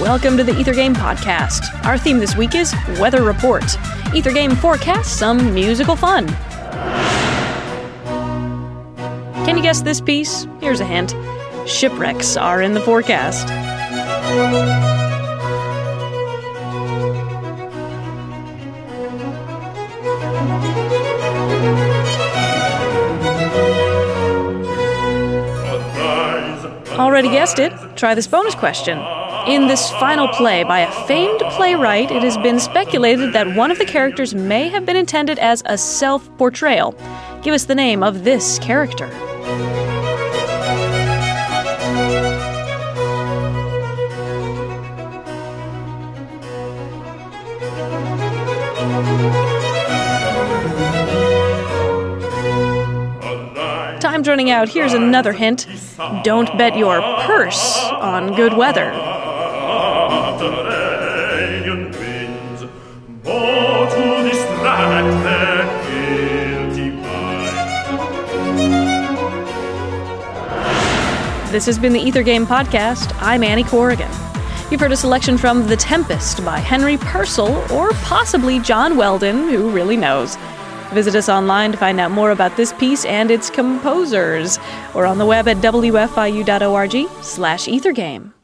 Welcome to the Ether Game Podcast. Our theme this week is Weather Report. Ether Game forecasts some musical fun. Can you guess this piece? Here's a hint shipwrecks are in the forecast. Already guessed it. Try this bonus question. In this final play by a famed playwright, it has been speculated that one of the characters may have been intended as a self portrayal. Give us the name of this character. Time's running out. Here's another hint. Don't bet your purse on good weather. This has been the Ether Game Podcast. I'm Annie Corrigan. You've heard a selection from The Tempest by Henry Purcell, or possibly John Weldon, who really knows. Visit us online to find out more about this piece and its composers, or on the web at wfiu.org slash ethergame.